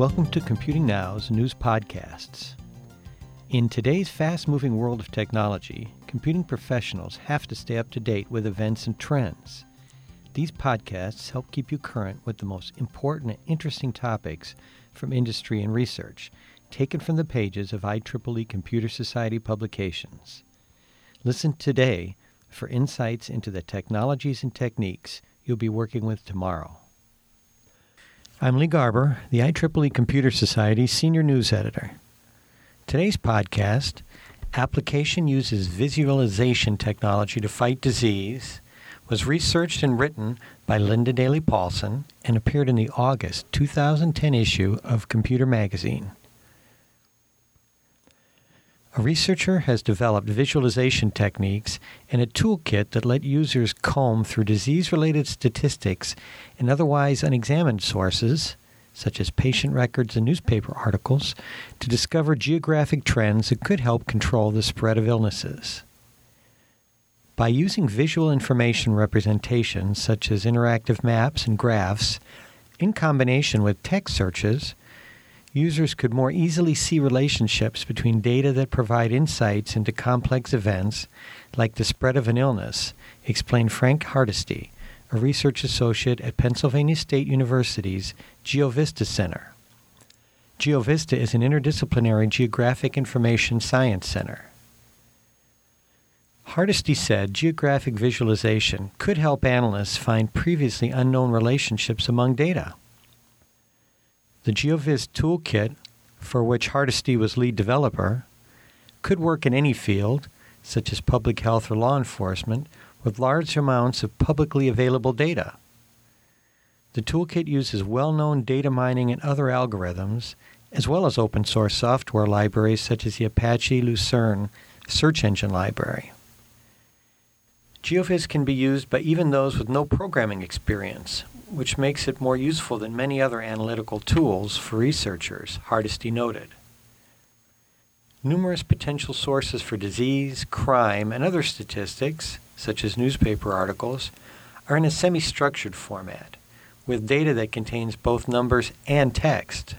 Welcome to Computing Now's news podcasts. In today's fast moving world of technology, computing professionals have to stay up to date with events and trends. These podcasts help keep you current with the most important and interesting topics from industry and research, taken from the pages of IEEE Computer Society publications. Listen today for insights into the technologies and techniques you'll be working with tomorrow. I'm Lee Garber, the IEEE Computer Society Senior News Editor. Today's podcast, Application Uses Visualization Technology to Fight Disease, was researched and written by Linda Dailey Paulson and appeared in the August 2010 issue of Computer Magazine. A researcher has developed visualization techniques and a toolkit that let users comb through disease related statistics and otherwise unexamined sources, such as patient records and newspaper articles, to discover geographic trends that could help control the spread of illnesses. By using visual information representations such as interactive maps and graphs, in combination with text searches, users could more easily see relationships between data that provide insights into complex events like the spread of an illness, explained Frank Hardisty, a research associate at Pennsylvania State University's GeoVista Center. GeoVista is an interdisciplinary geographic information science center. Hardisty said geographic visualization could help analysts find previously unknown relationships among data. The GeoViz toolkit, for which Hardisty was lead developer, could work in any field, such as public health or law enforcement, with large amounts of publicly available data. The toolkit uses well known data mining and other algorithms, as well as open source software libraries such as the Apache Lucene search engine library. GeoViz can be used by even those with no programming experience, which makes it more useful than many other analytical tools for researchers, Hardisty noted. Numerous potential sources for disease, crime, and other statistics, such as newspaper articles, are in a semi structured format, with data that contains both numbers and text.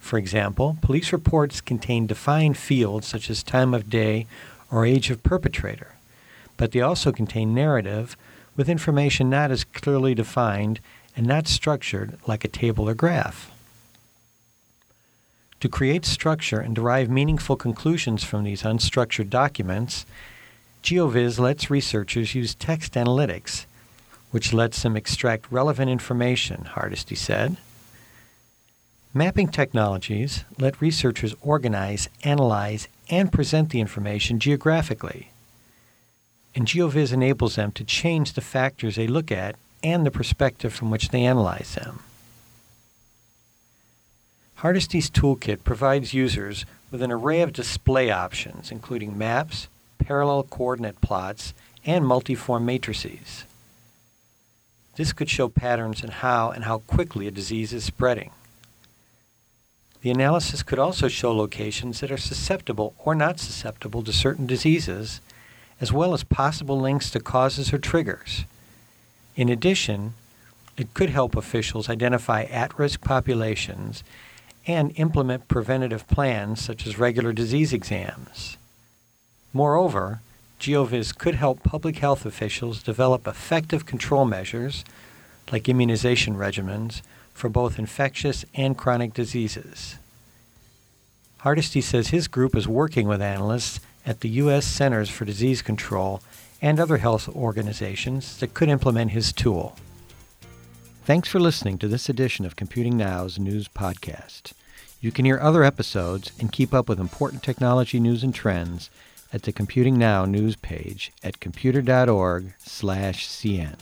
For example, police reports contain defined fields such as time of day or age of perpetrator, but they also contain narrative with information not as clearly defined and not structured like a table or graph. To create structure and derive meaningful conclusions from these unstructured documents, GeoViz lets researchers use text analytics, which lets them extract relevant information, Hardisty said. Mapping technologies let researchers organize, analyze, and present the information geographically and GeoViz enables them to change the factors they look at and the perspective from which they analyze them. Hardisty's toolkit provides users with an array of display options, including maps, parallel coordinate plots, and multiform matrices. This could show patterns in how and how quickly a disease is spreading. The analysis could also show locations that are susceptible or not susceptible to certain diseases as well as possible links to causes or triggers. In addition, it could help officials identify at risk populations and implement preventative plans such as regular disease exams. Moreover, GeoViz could help public health officials develop effective control measures, like immunization regimens, for both infectious and chronic diseases. Hardisty says his group is working with analysts at the U.S. Centers for Disease Control and other health organizations that could implement his tool. Thanks for listening to this edition of Computing Now's news podcast. You can hear other episodes and keep up with important technology news and trends at the Computing Now news page at computer.org/cn.